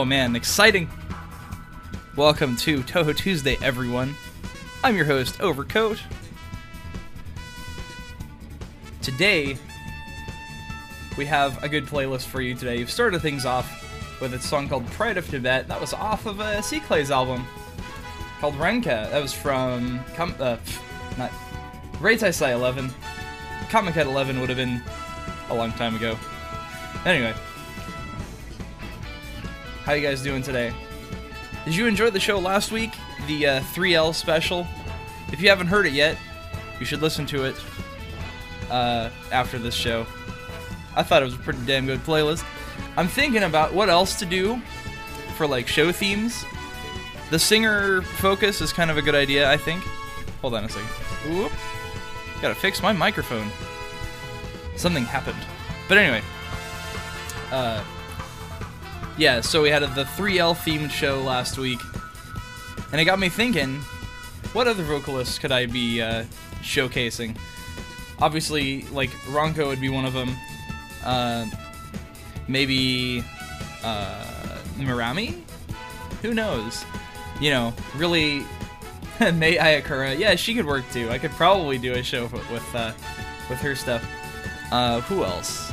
Oh man, exciting! Welcome to Touhou Tuesday, everyone. I'm your host, Overcoat. Today, we have a good playlist for you today. You've started things off with a song called Pride of Tibet. That was off of a C Clay's album called Renka. That was from. Com- uh, not. Reitaisai 11. Comiket 11 would have been a long time ago. Anyway. How you guys doing today? Did you enjoy the show last week? The uh, 3L special? If you haven't heard it yet, you should listen to it uh, after this show. I thought it was a pretty damn good playlist. I'm thinking about what else to do for like show themes. The singer focus is kind of a good idea, I think. Hold on a second. Whoop. Gotta fix my microphone. Something happened. But anyway. Uh, yeah, so we had the 3L themed show last week. And it got me thinking, what other vocalists could I be uh, showcasing? Obviously, like, Ranko would be one of them. Uh, maybe uh, Mirami? Who knows? You know, really, Mei Ayakura. Yeah, she could work too. I could probably do a show with with, uh, with her stuff. Uh, who else?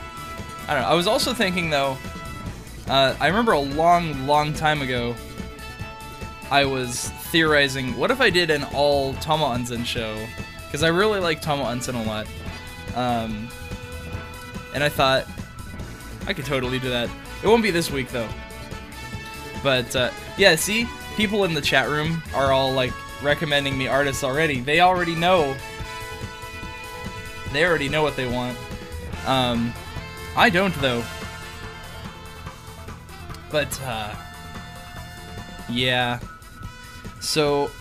I don't know. I was also thinking though. Uh, I remember a long, long time ago. I was theorizing, what if I did an all Tamaonsen show? Because I really like Tamaonsen a lot. Um, and I thought, I could totally do that. It won't be this week though. But uh, yeah, see, people in the chat room are all like recommending me artists already. They already know. They already know what they want. Um, I don't though. But uh, yeah. So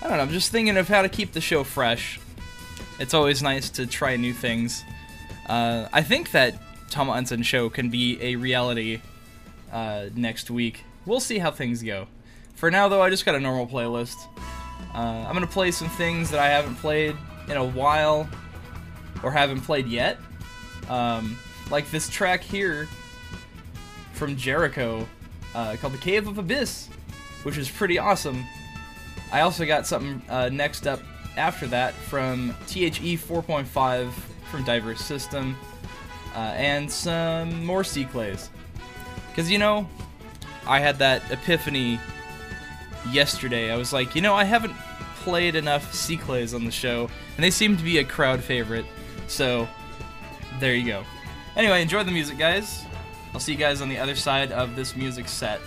I don't know. I'm just thinking of how to keep the show fresh. It's always nice to try new things. Uh, I think that Tamaonsen show can be a reality uh, next week. We'll see how things go. For now, though, I just got a normal playlist. Uh, I'm gonna play some things that I haven't played in a while, or haven't played yet. Um, like this track here from Jerico uh, called "The Cave of Abyss," which is pretty awesome. I also got something uh, next up after that from THE 4.5 from Diverse System, uh, and some more C Clays. Because, you know, I had that epiphany yesterday. I was like, you know, I haven't played enough C Clays on the show, and they seem to be a crowd favorite. So, there you go. Anyway, enjoy the music, guys. I'll see you guys on the other side of this music set.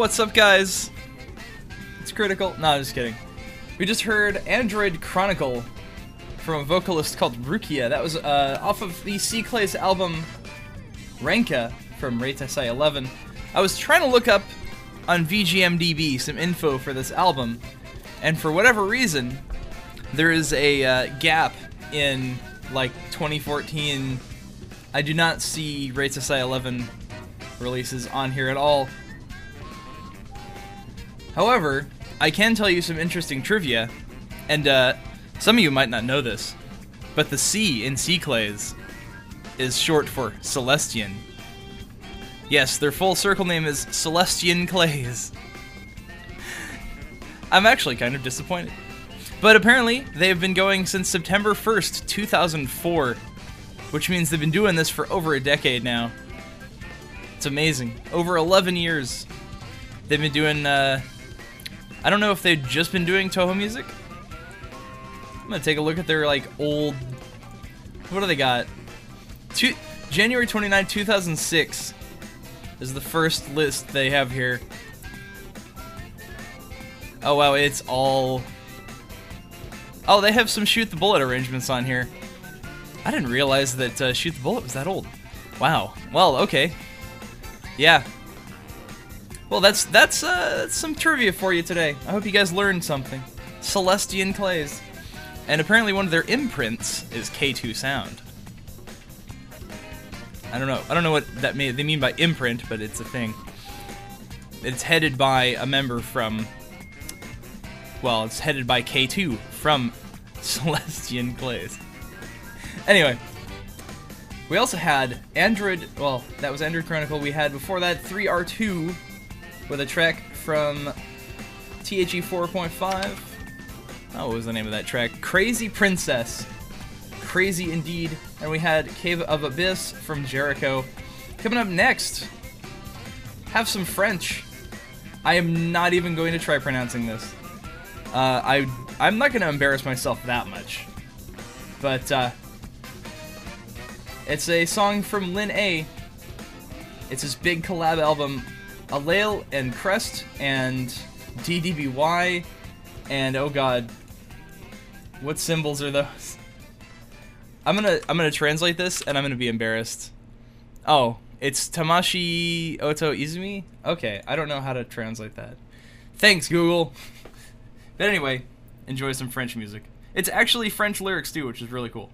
What's up, guys? It's critical. No, I'm just kidding. We just heard Android Chronicle from a vocalist called Rukia. That was uh, off of the C Clay's album Renka from Reitaisai 11. I was trying to look up on VGMDB some info for this album, and for whatever reason, there is a uh, gap in like 2014. I do not see Reitaisai 11 releases on here at all. However, I can tell you some interesting trivia, and uh, some of you might not know this, but the C in C Clays is short for Celestian. Yes, their full circle name is Celestian Clays. I'm actually kind of disappointed. But apparently, they have been going since September 1st, 2004, which means they've been doing this for over a decade now. It's amazing. Over 11 years. They've been doing, uh, I don't know if they've just been doing Touhou music. I'm gonna take a look at their, like, old, what do they got? Two, January 29, 2006 is the first list they have here. Oh wow, it's all... Oh, they have some Shoot the Bullet arrangements on here. I didn't realize that uh, Shoot the Bullet was that old. Wow. Well, okay. Yeah. Well, that's that's, uh, that's some trivia for you today. I hope you guys learned something. Celestian Clays. And apparently one of their imprints is K2 Sound. I don't know. I don't know what that may they mean by imprint, but it's a thing. It's headed by a member from well, it's headed by K2 from Celestian Clays. Anyway, we also had Android, well, that was Android Chronicle. We had before that 3R2 with a track from THE 4.5. Oh, what was the name of that track? Crazy Princess. Crazy indeed. And we had Cave of Abyss from Jerico. Coming up next, have some French. I am not even going to try pronouncing this. Uh, I I'm not going to embarrass myself that much, but uh, it's a song from Lyn-A. It's his big collab album, Alale and Crest and DDBY, and oh god, what symbols are those? I'm gonna I'm gonna translate this and I'm gonna be embarrassed. Oh, it's Tamashi Oto Izumi? Okay, I don't know how to translate that. Thanks, Google. But anyway, enjoy some French music. It's actually French lyrics too, which is really cool.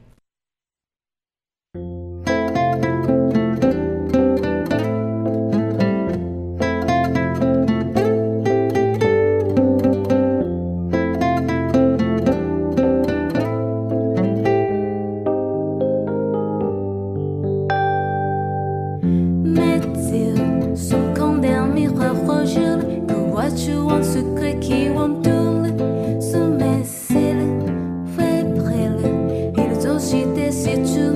sous. Ils ont jeté sur.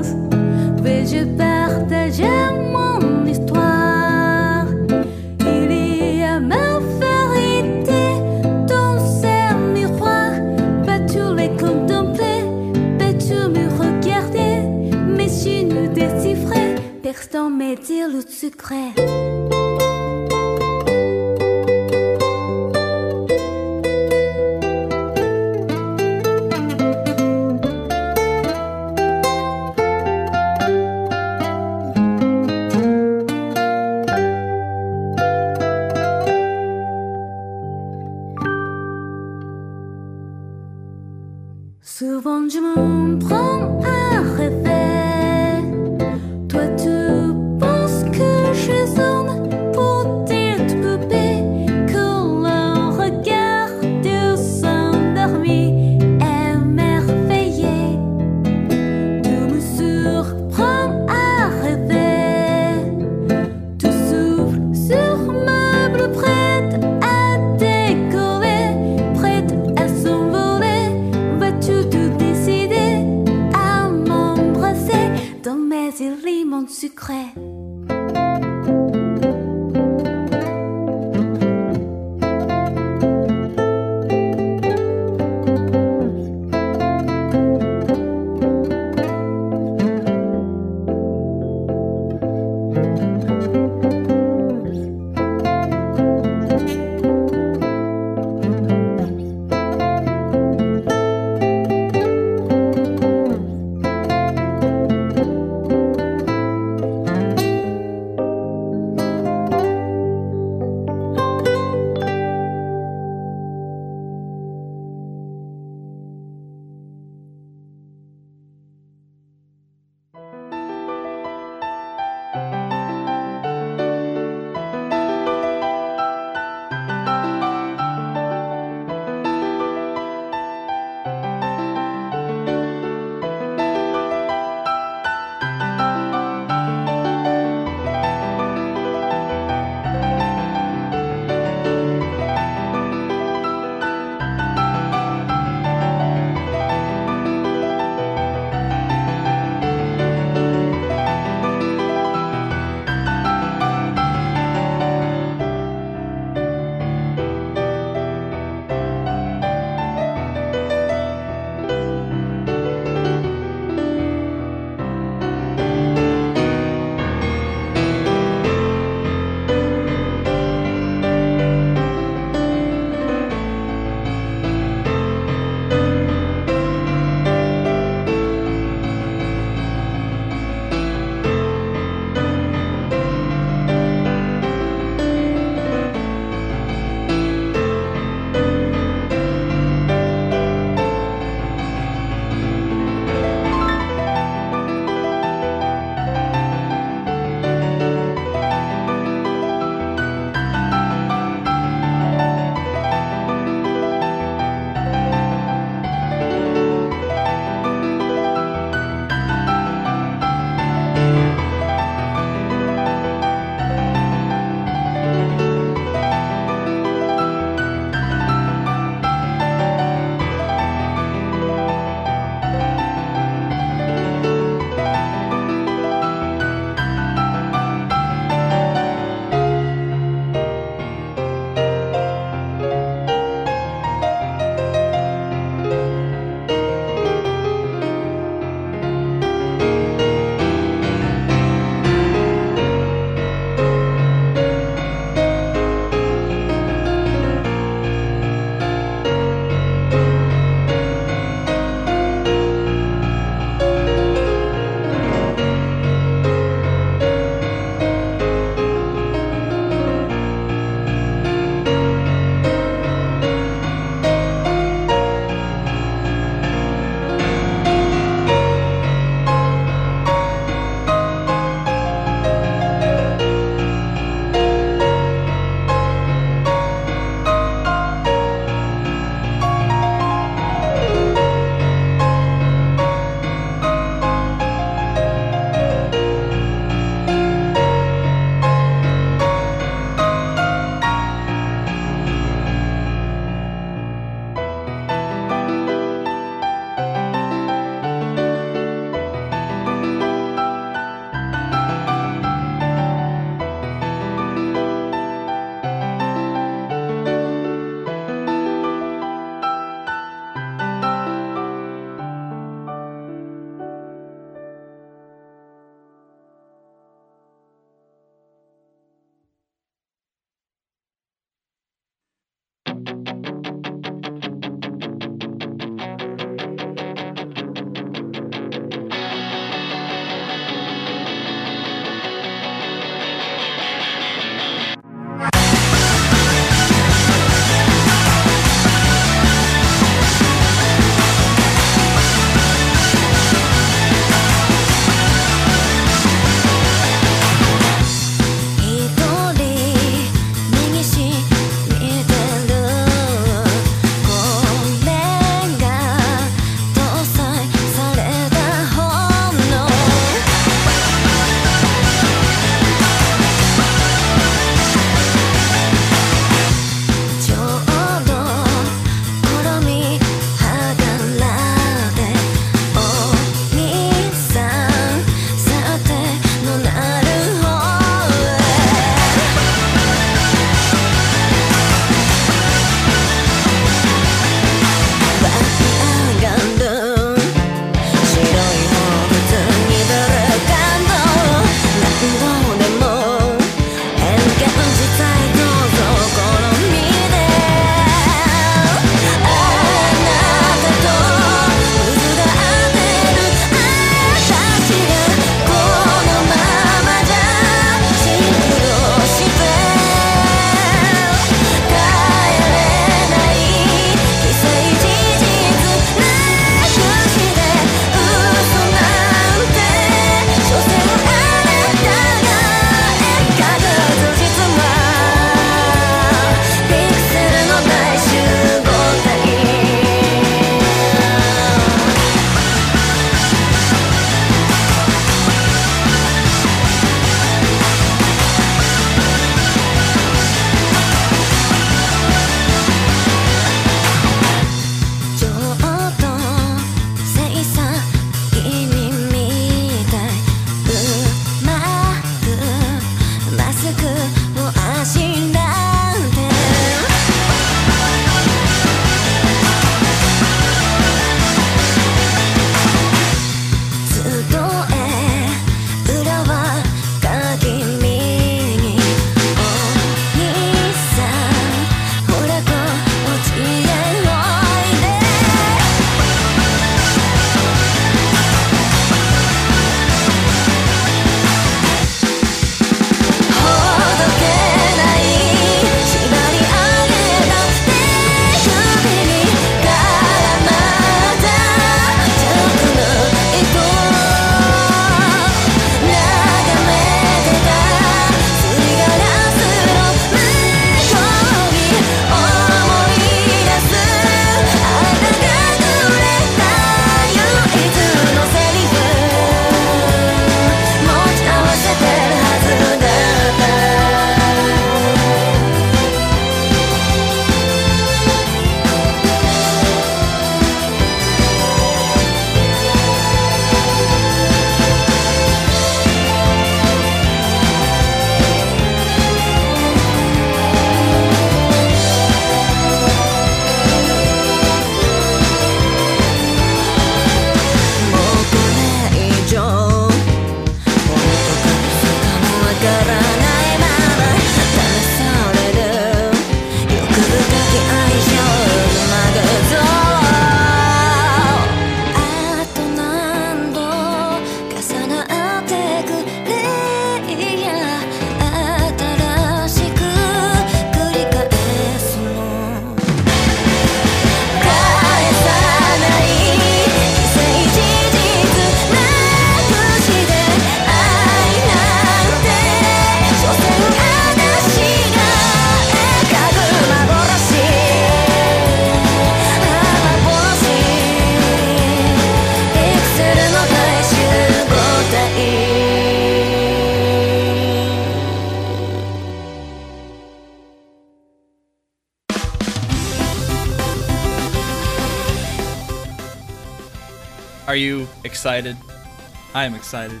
I am excited.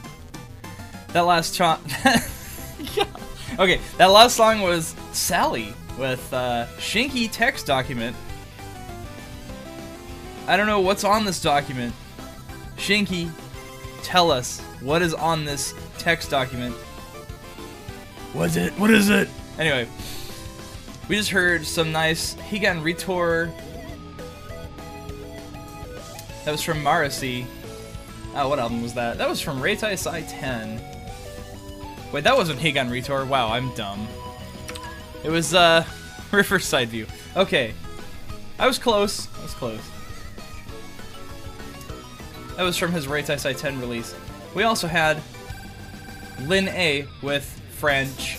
That last song. okay, that last song was Sally with uh, Shinki text document. I don't know what's on this document. Shinki, tell us what is on this text document. What's it? What is it? Anyway, we just heard some nice Higan Retour. That was from Marasy. Oh, what album was that? That was from Reitaisai 10. Wait, that wasn't Higan Retour. Wow, I'm dumb. It was, uh, Riverside View. Okay. I was close. I was close. That was from his Reitaisai 10 release. We also had Lyn-A with French.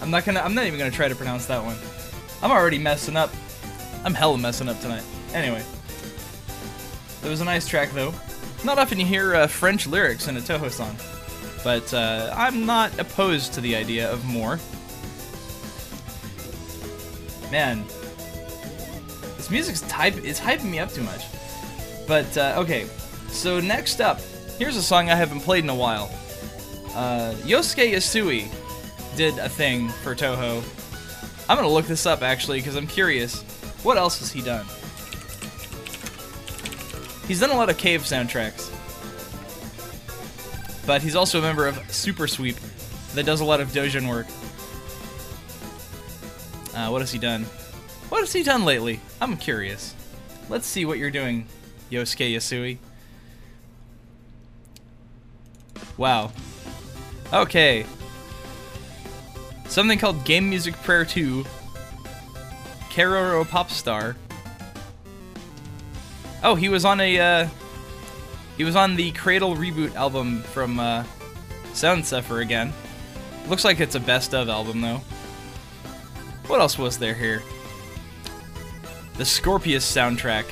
I'm not gonna, I'm not even gonna try to pronounce that one. I'm already messing up. I'm hella messing up tonight. Anyway. It was a nice track though. Not often you hear uh, French lyrics in a Touhou song. But uh, I'm not opposed to the idea of more. Man, this music's type is hyping me up too much. But uh, okay, so next up, here's a song I haven't played in a while. Uh, Yosuke Yasui did a thing for Touhou. I'm gonna look this up actually because I'm curious. What else has he done? He's done a lot of cave soundtracks. But he's also a member of Super Sweep that does a lot of Dojin work. Uh, what has he done? What has he done lately? I'm curious. Let's see what you're doing, Yosuke Yasui. Wow. Okay. Something called Game Music Prayer 2. Keroro Popstar. Oh, he was on a, uh, he was on the Cradle reboot album from, uh, Sound Suffer again. Looks like it's a best of album, though. What else was there here? The Scorpius soundtrack.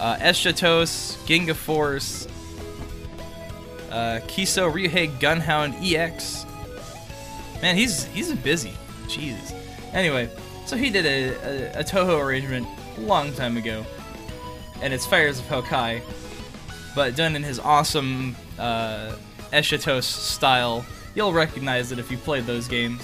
Uh, Eschatos, Ginga Force, uh, Kiso Ryuhei Gunhound EX. Man, he's he's busy. Jesus. Anyway, so he did a, a, a Touhou arrangement long time ago, and it's Fires of Hokkai, but done in his awesome uh, Eschatos style. You'll recognize it if you played those games.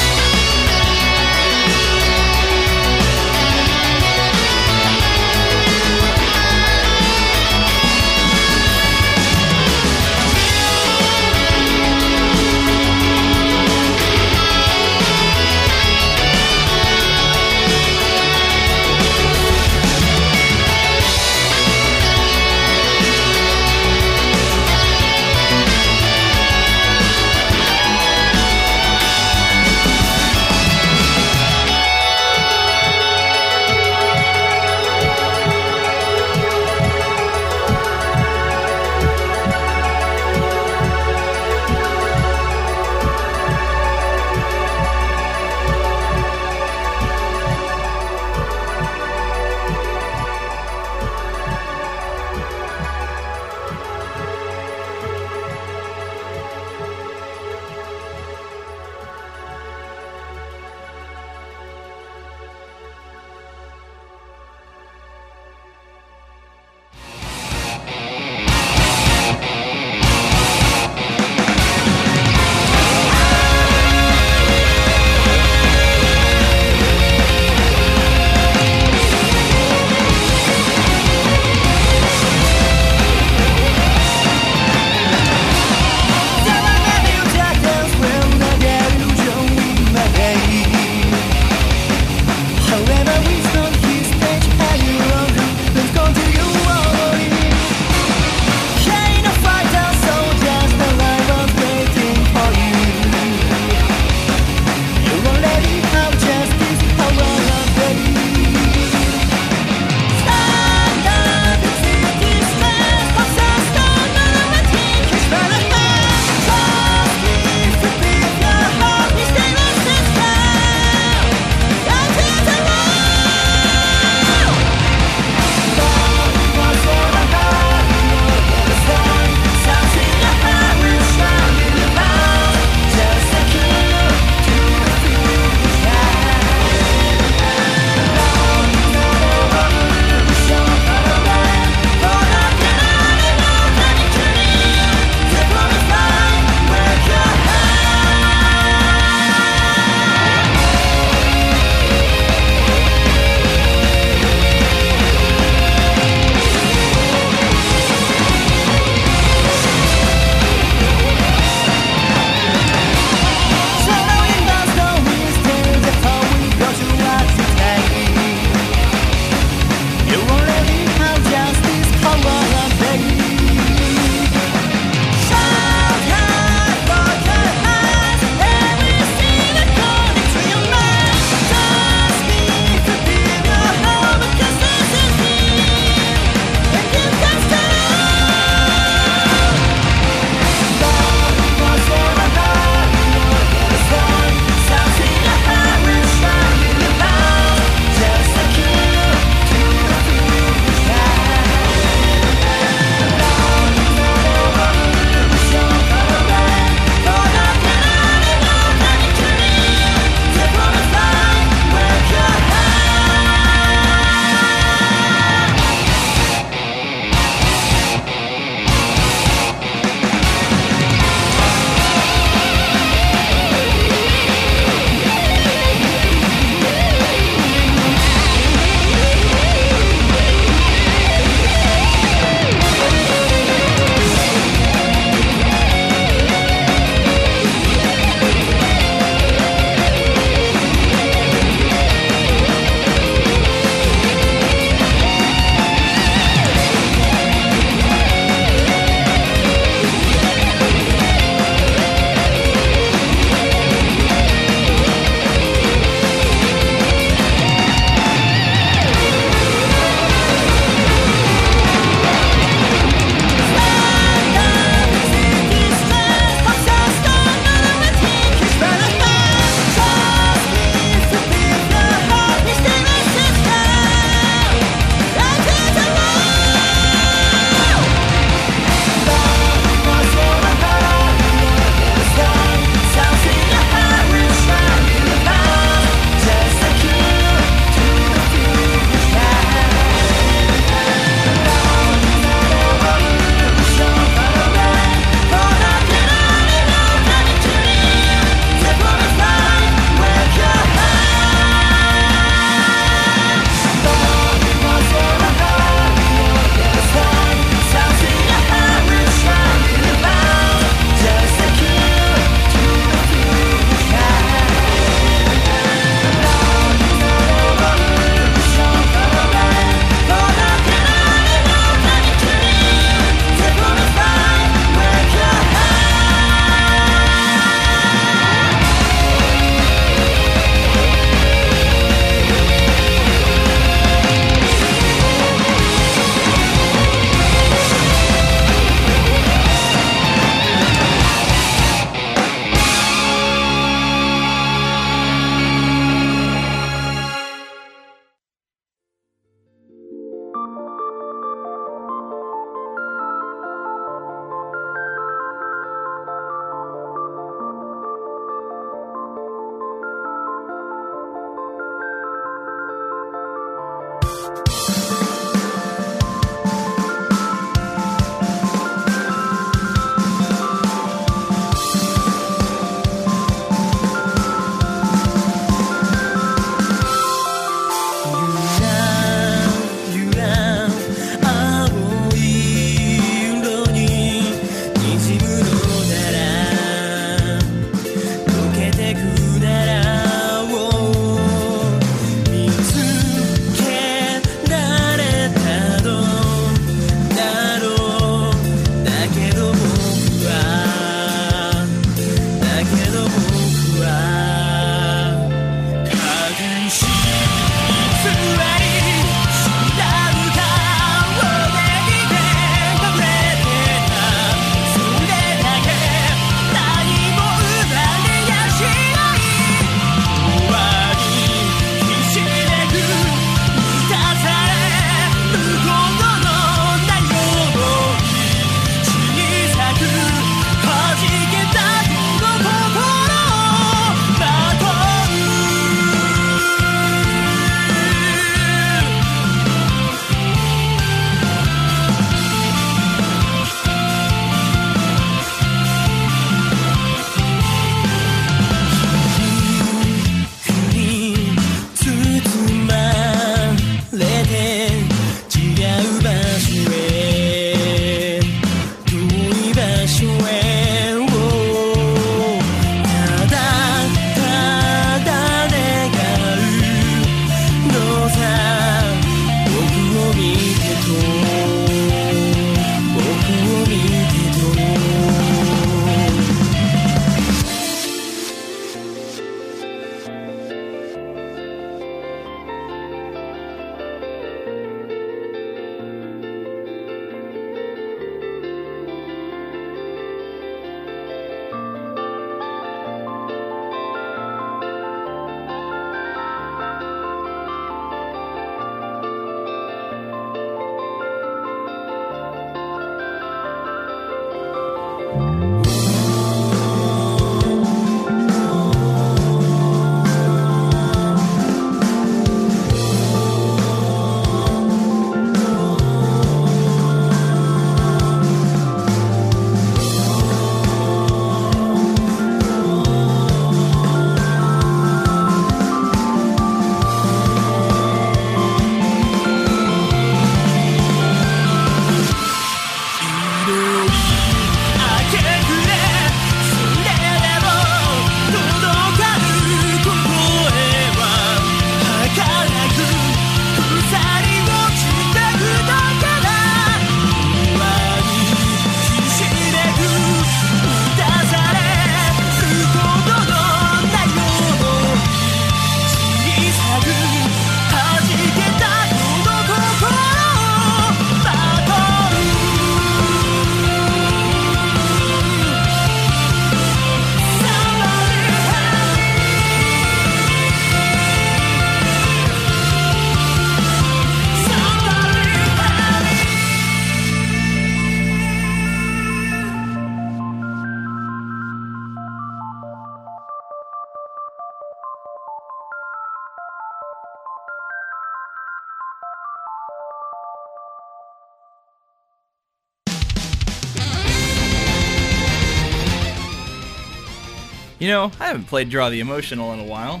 Know, I haven't played Draw the Emotional in a while.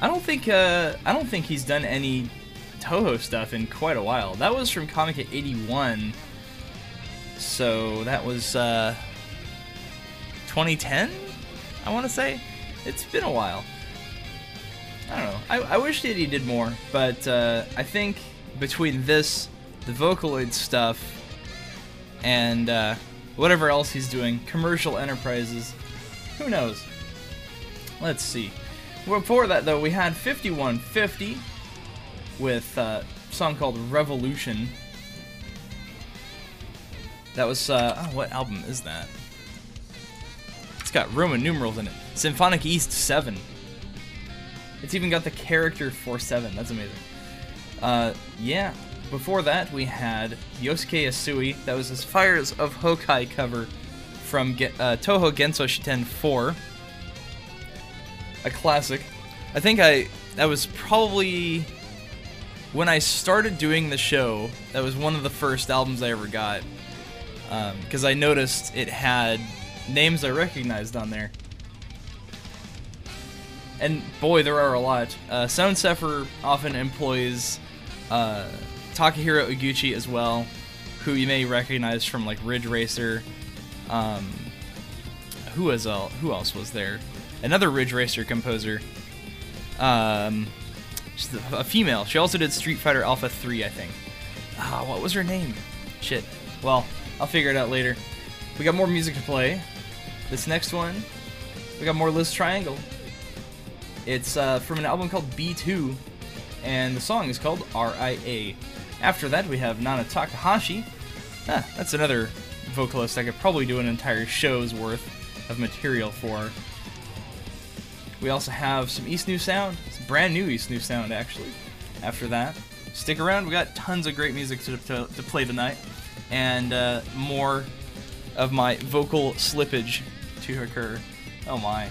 I don't think uh, I don't think he's done any Touhou stuff in quite a while. That was from Comiket 81. So that was uh, 2010, I want to say. It's been a while. I don't know. I, I wish that he did more, but uh, I think between this, the Vocaloid stuff, and uh, whatever else he's doing, commercial enterprises, who knows? Let's see. Before that, though, we had 5150 with uh, a song called Revolution. That was, uh, oh, what album is that? It's got Roman numerals in it. Symphonic East 7. It's even got the character for 7. That's amazing. Uh, yeah. Before that, we had Yosuke Yasui. That was his Fires of Hokkai cover from uh, Touhou Genso Shiten 4. A classic. I think I that was probably when I started doing the show. That was one of the first albums I ever got because I noticed it had names I recognized on there. And boy, there are a lot. Uh, Sound Sepher often employs uh, Takahiro Iguchi as well, who you may recognize from like Ridge Racer. Um, who was all, Who else was there? Another Ridge Racer composer. Um, she's a female. She also did Street Fighter Alpha 3, I think. Ah, what was her name? Shit. Well, I'll figure it out later. We got more music to play. This next one, we got more Liz Triangle. It's uh, from an album called B2, and the song is called RIA. After that, we have Nana Takahashi. Ah, that's another vocalist I could probably do an entire show's worth of material for. We also have some EastNewSound. It's brand new EastNewSound, actually. After that, stick around. We got tons of great music to, to, to play tonight, and uh, more of my vocal slippage to occur. Oh my.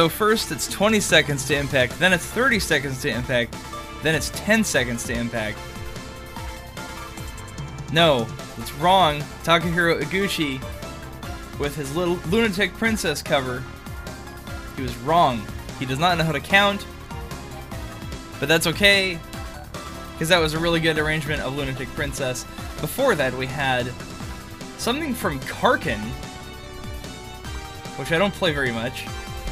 So first it's 20 seconds to impact, then it's 30 seconds to impact, then it's 10 seconds to impact. No, it's wrong. Takahiro Iguchi with his little Lunatic Princess cover. He was wrong. He does not know how to count. But that's okay, because that was a really good arrangement of Lunatic Princess. Before that, we had something from Karkin, which I don't play very much,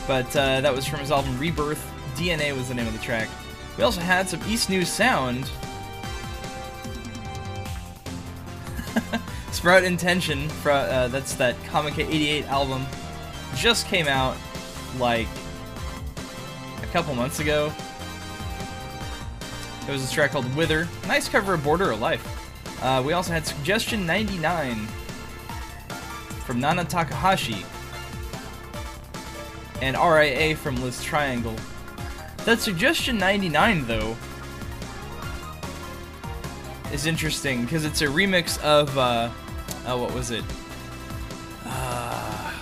but uh, that was from his album Rebirth. DNA was the name of the track. We also had some EastNewSound. Sprout Intention, fro- uh, that's that Comiket 88 album, just came out like a couple months ago. It was a track called Wither. Nice cover of Border of Life. Uh, we also had Suggestion 99 from Nana Takahashi and RIA from Liz Triangle. That Suggestion 99, though, is interesting because it's a remix of, uh, oh, what was it? Uh,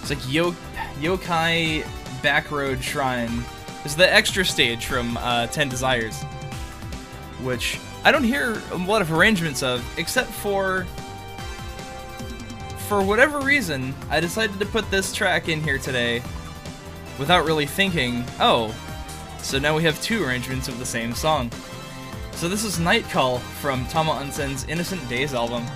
it's like Yo- Yokai Backroad Shrine. It's the extra stage from uh, Ten Desires, which I don't hear a lot of arrangements of, except for. For whatever reason, I decided to put this track in here today without really thinking, oh, so now we have two arrangements of the same song. So this is Night Call from Tamaonsen's Innocent Days album.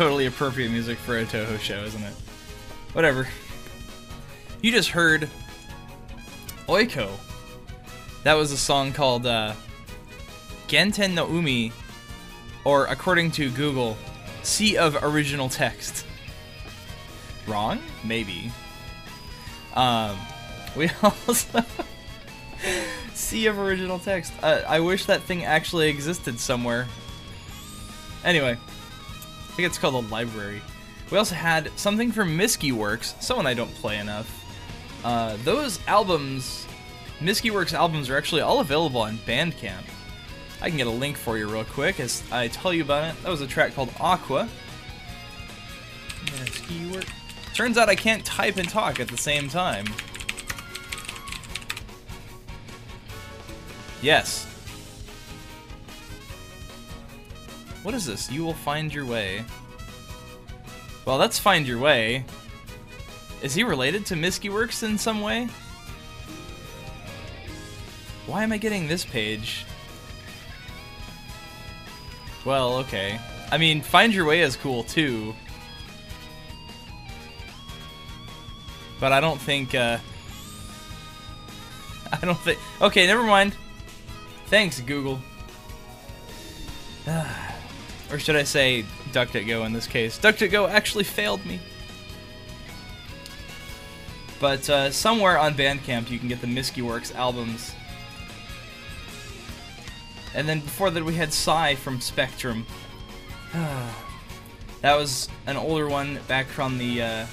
Totally appropriate music for a Touhou show, isn't it? Whatever. You just heard Oiko. That was a song called uh, Genten no Umi, or according to Google, Sea of Original Text. Wrong? Maybe. Um, we also sea of original text. Uh, I wish that thing actually existed somewhere. Anyway, think it's called a library. We also had something from Misky Works, someone I don't play enough. Uh, those albums, Misky Works albums, are actually all available on Bandcamp. I can get a link for you real quick as I tell you about it. That was a track called Aqua. Misky Works. Turns out I can't type and talk at the same time. Yes. What is this? You will find your way. Well, that's find your way. Is he related to Misky Works in some way? Why am I getting this page? Well, okay. I mean, Find Your Way is cool too. But I don't think, uh... I don't think... Okay, never mind. Thanks, Google. or should I say DuckDuckGo in this case. DuckDuckGo actually failed me. But uh, somewhere on Bandcamp you can get the Misky Works albums. And then before that we had Psy from Spectrum. that was an older one back from the uh,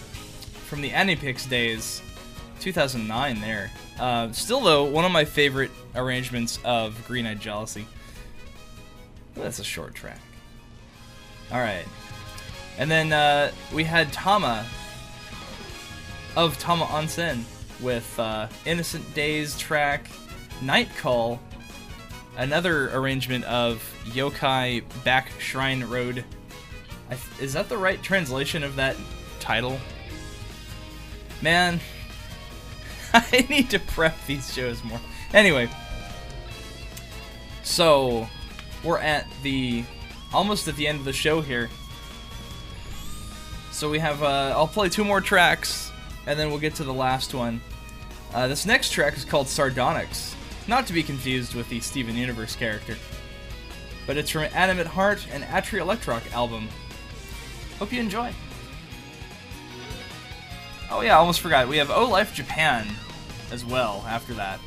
from the Anipix days, 2009 there. Uh, still though, one of my favorite arrangements of Green Eyed Jealousy. That's a short track. Alright. And then uh, we had Tama of Tamaonsen with uh, Innocent Days track Night Call. Another arrangement of Yokai Back Shrine Road. Th is that the right translation of that title? Man, I need to prep these shows more. Anyway, so we're at the almost at the end of the show here. So we have uh, I'll play two more tracks and then we'll get to the last one. Uh, this next track is called Sardonyx, not to be confused with the Steven Universe character. But it's from Animate Heart and Atri Electroc album. Hope you enjoy. Oh yeah, I almost forgot. We have O Life Japan as well after that.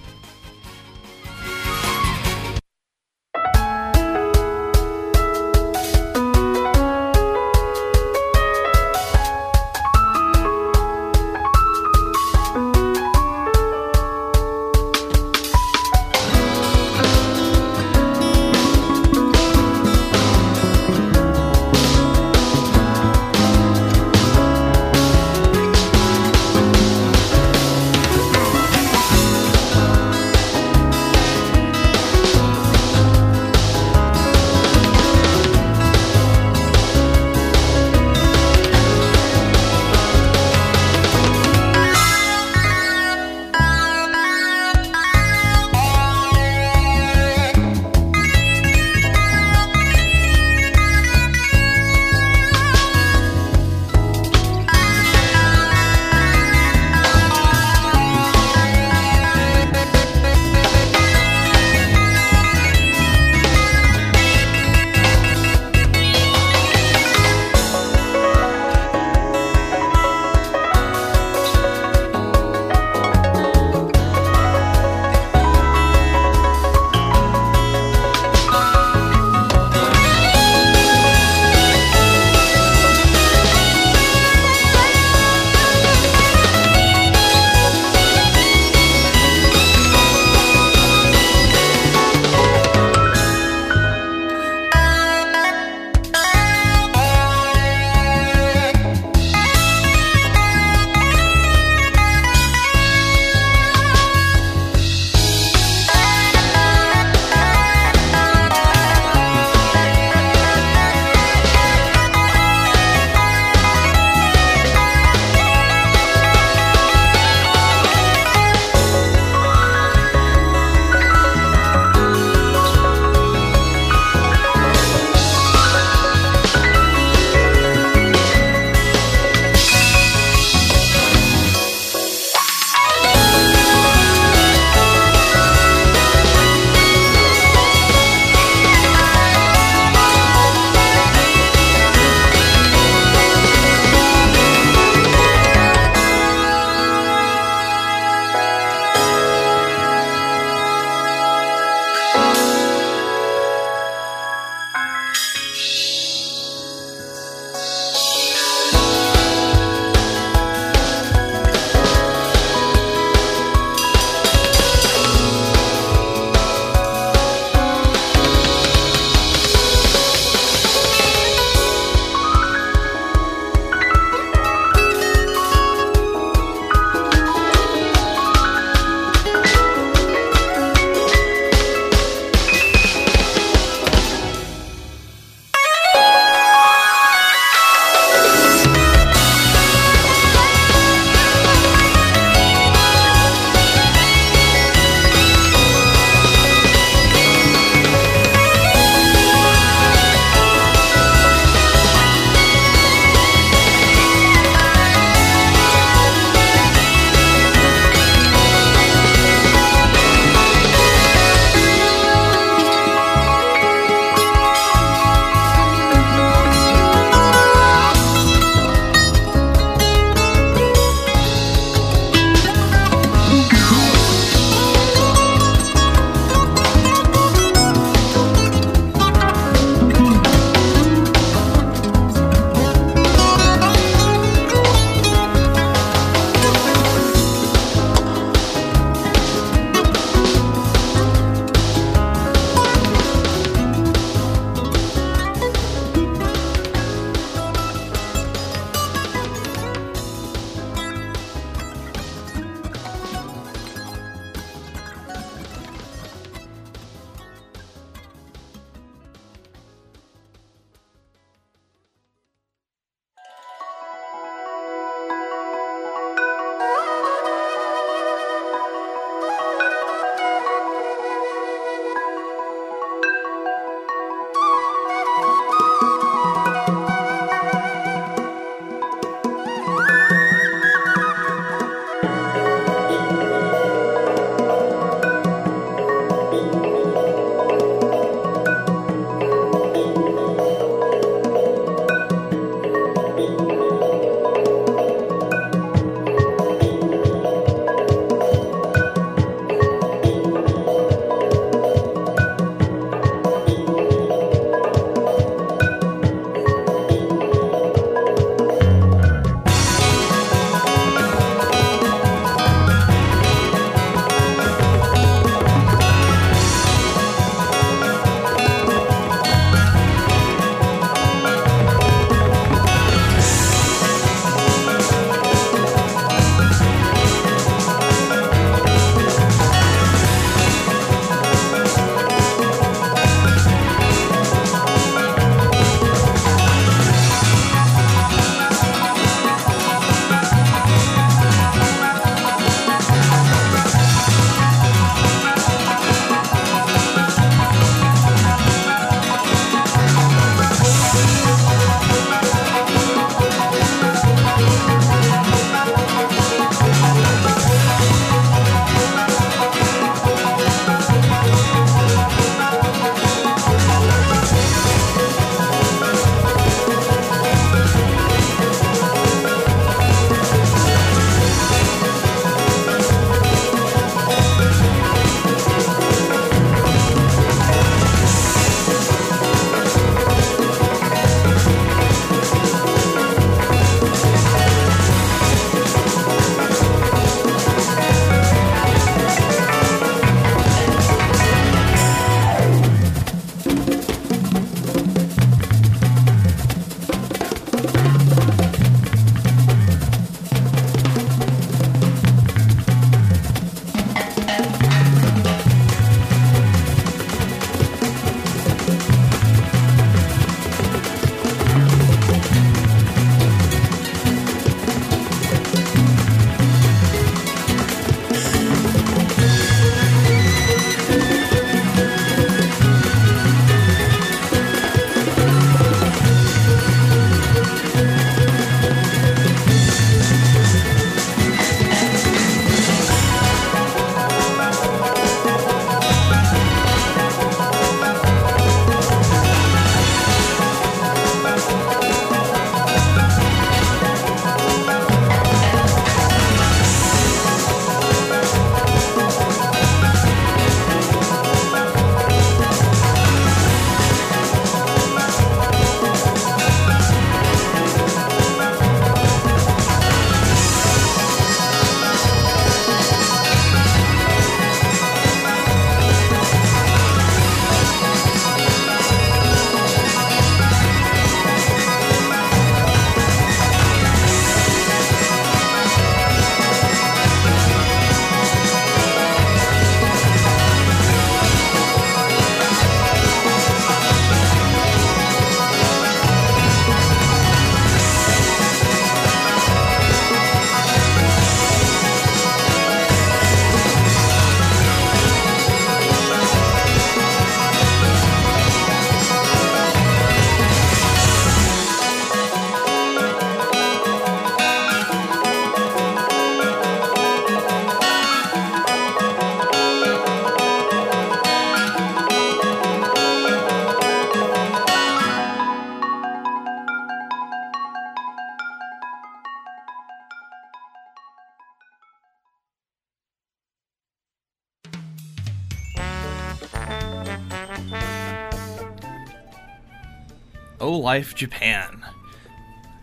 Life Japan.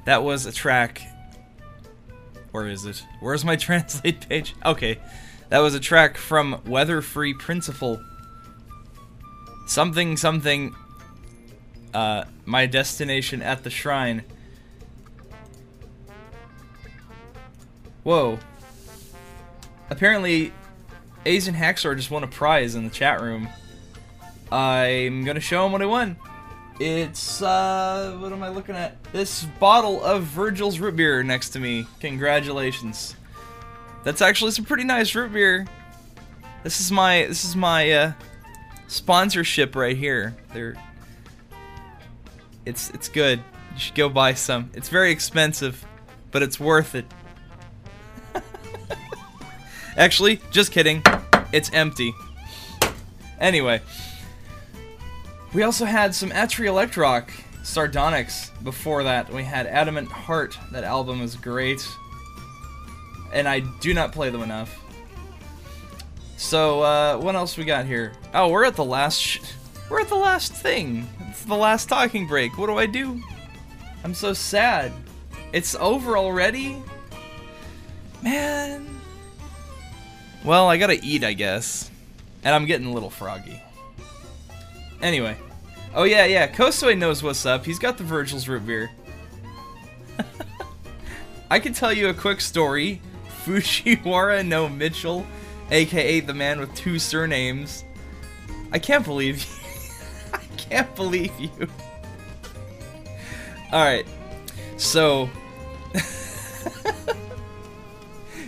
That was a track. Where is it? Where's my translate page? Okay. That was a track from Weather Free Principle. Something, something. Uh, my destination at the shrine. Whoa. Apparently, Asian Hacksaw just won a prize in the chat room. I'm gonna show him what I won. It's, uh, what am I looking at? This bottle of Virgil's root beer next to me. Congratulations. That's actually some pretty nice root beer. This is my, this is my, uh, sponsorship right here. They're, it's, it's good. You should go buy some. It's very expensive, but it's worth it. Actually, just kidding. It's empty. Anyway. We also had some Atri Electroc, Sardonyx. Before that, we had Adamant Heart. That album is great. And I do not play them enough. So, uh, what else we got here? Oh, we're at the last... we're at the last thing. It's the last talking break. What do I do? I'm so sad. It's over already? Man. Well, I gotta eat, I guess. And I'm getting a little froggy. Anyway. Oh yeah, yeah, Kosoi knows what's up. He's got the Virgil's root beer. I can tell you a quick story. Fujiwara no Mitchell, aka the man with two surnames. I can't believe you. I can't believe you. Alright. So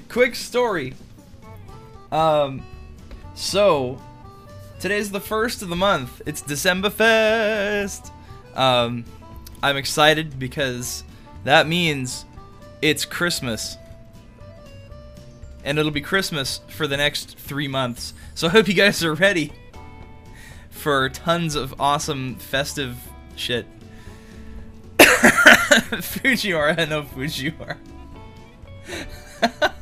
quick story. Um so Today's the first of the month. It's December Fest. Um, I'm excited because that means it's Christmas. And it'll be Christmas for the next three months. So I hope you guys are ready for tons of awesome festive shit. Fujiwara, no Fujiwara.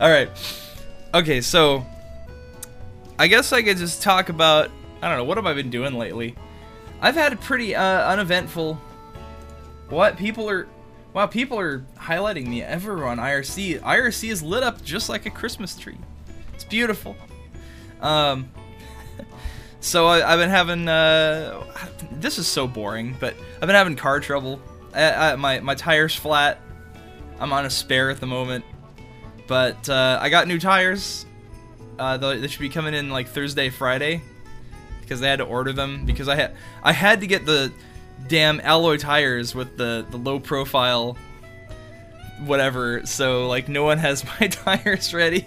Alright. Okay, so I guess I could just talk about I don't know what have I been doing lately. I've had a pretty uh, uneventful. What people are? Wow, people are highlighting me ever on IRC. IRC is lit up just like a Christmas tree. It's beautiful. Um, so I, have been having. Uh, this is so boring, but I've been having car trouble. I, I, my my tires flat. I'm on a spare at the moment, but uh, I got new tires uh, they should be coming in like Thursday, Friday, because they had to order them because I had I had to get the damn alloy tires with the the low profile whatever. So like no one has my tires ready.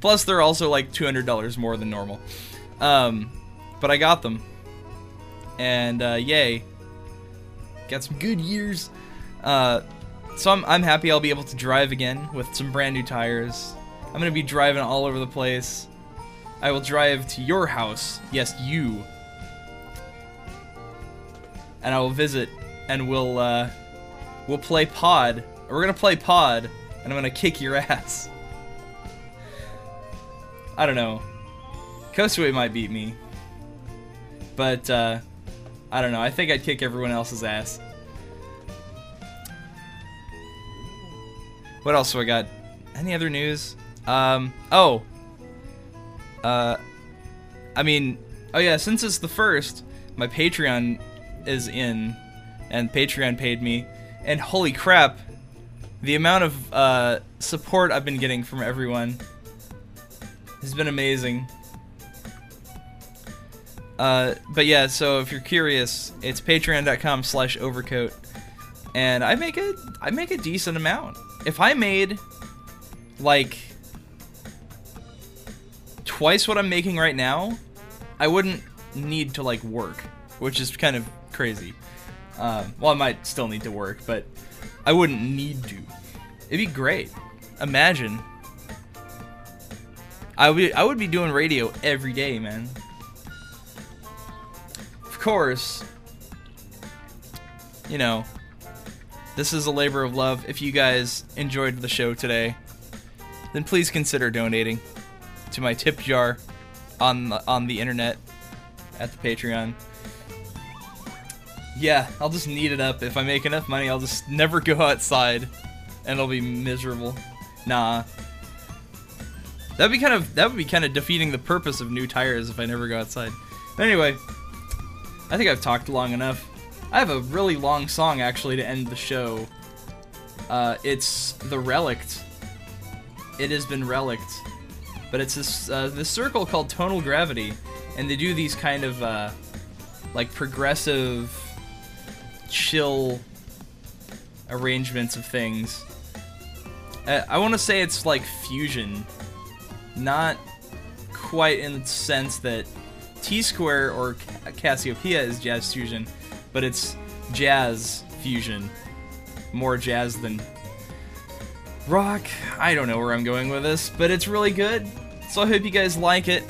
Plus they're also like two hundred dollars more than normal. Um, but I got them, and uh, yay, got some Goodyears. Uh, so I'm I'm happy I'll be able to drive again with some brand new tires I'm gonna be driving all over the place. I will drive to your house. Yes, you. And I will visit, and we'll, uh, we'll play Pod. We're gonna play Pod, and I'm gonna kick your ass. I don't know. Kosue might beat me. But, uh, I don't know. I think I'd kick everyone else's ass. What else do I got? Any other news? Um, oh. Uh, I mean, oh yeah, since it's the first, my Patreon is in, and Patreon paid me, and holy crap, the amount of uh, support I've been getting from everyone has been amazing. Uh, but yeah, so if you're curious, it's patreon.com slash overcoat. And I make a I make a decent amount. If I made like twice what I'm making right now, I wouldn't need to like work, which is kind of crazy. Uh, well, I might still need to work, but I wouldn't need to. It'd be great. Imagine. I would I would be doing radio every day, man. Of course, you know, this is a labor of love. If you guys enjoyed the show today, then please consider donating to my tip jar on the, on the internet at the Patreon. yeah, I'll just knead it up. If I make enough money, I'll just never go outside, and it'll be miserable. Nah. That'd be kind of that would be kind of defeating the purpose of new tires if I never go outside. But anyway, I think I've talked long enough. I have a really long song actually to end the show. Uh, it's the Relict. It has been relict, but it's this uh, this circle called Tonal Gravity, and they do these kind of uh, like progressive, chill arrangements of things. Uh, I want to say it's like fusion, not quite in the sense that T Square or Cassiopeia is jazz fusion, but it's jazz fusion, more jazz than rock. I don't know where I'm going with this, but it's really good. So I hope you guys like it.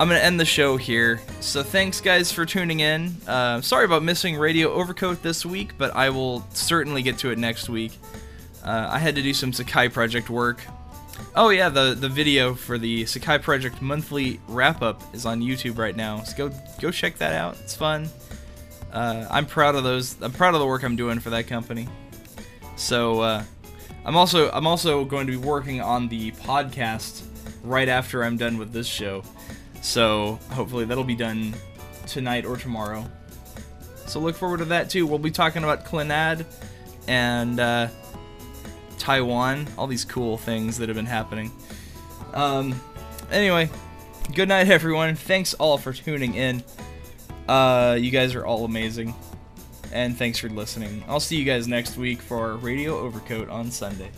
I'm gonna end the show here. So thanks guys for tuning in. Uh, sorry about missing Radio Overcoat this week, but I will certainly get to it next week. Uh, I had to do some Sekai Project work. Oh yeah, the the video for the Sekai Project monthly wrap up is on YouTube right now. So go go check that out. It's fun. Uh, I'm proud of those. I'm proud of the work I'm doing for that company. So uh, I'm also I'm also going to be working on the podcast right after I'm done with this show. So hopefully that'll be done tonight or tomorrow. So look forward to that too. We'll be talking about Clannad and uh, Taiwan, all these cool things that have been happening. Um, anyway, good night, everyone. Thanks all for tuning in. Uh, you guys are all amazing. And thanks for listening. I'll see you guys next week for Radio Overcoat on Sunday.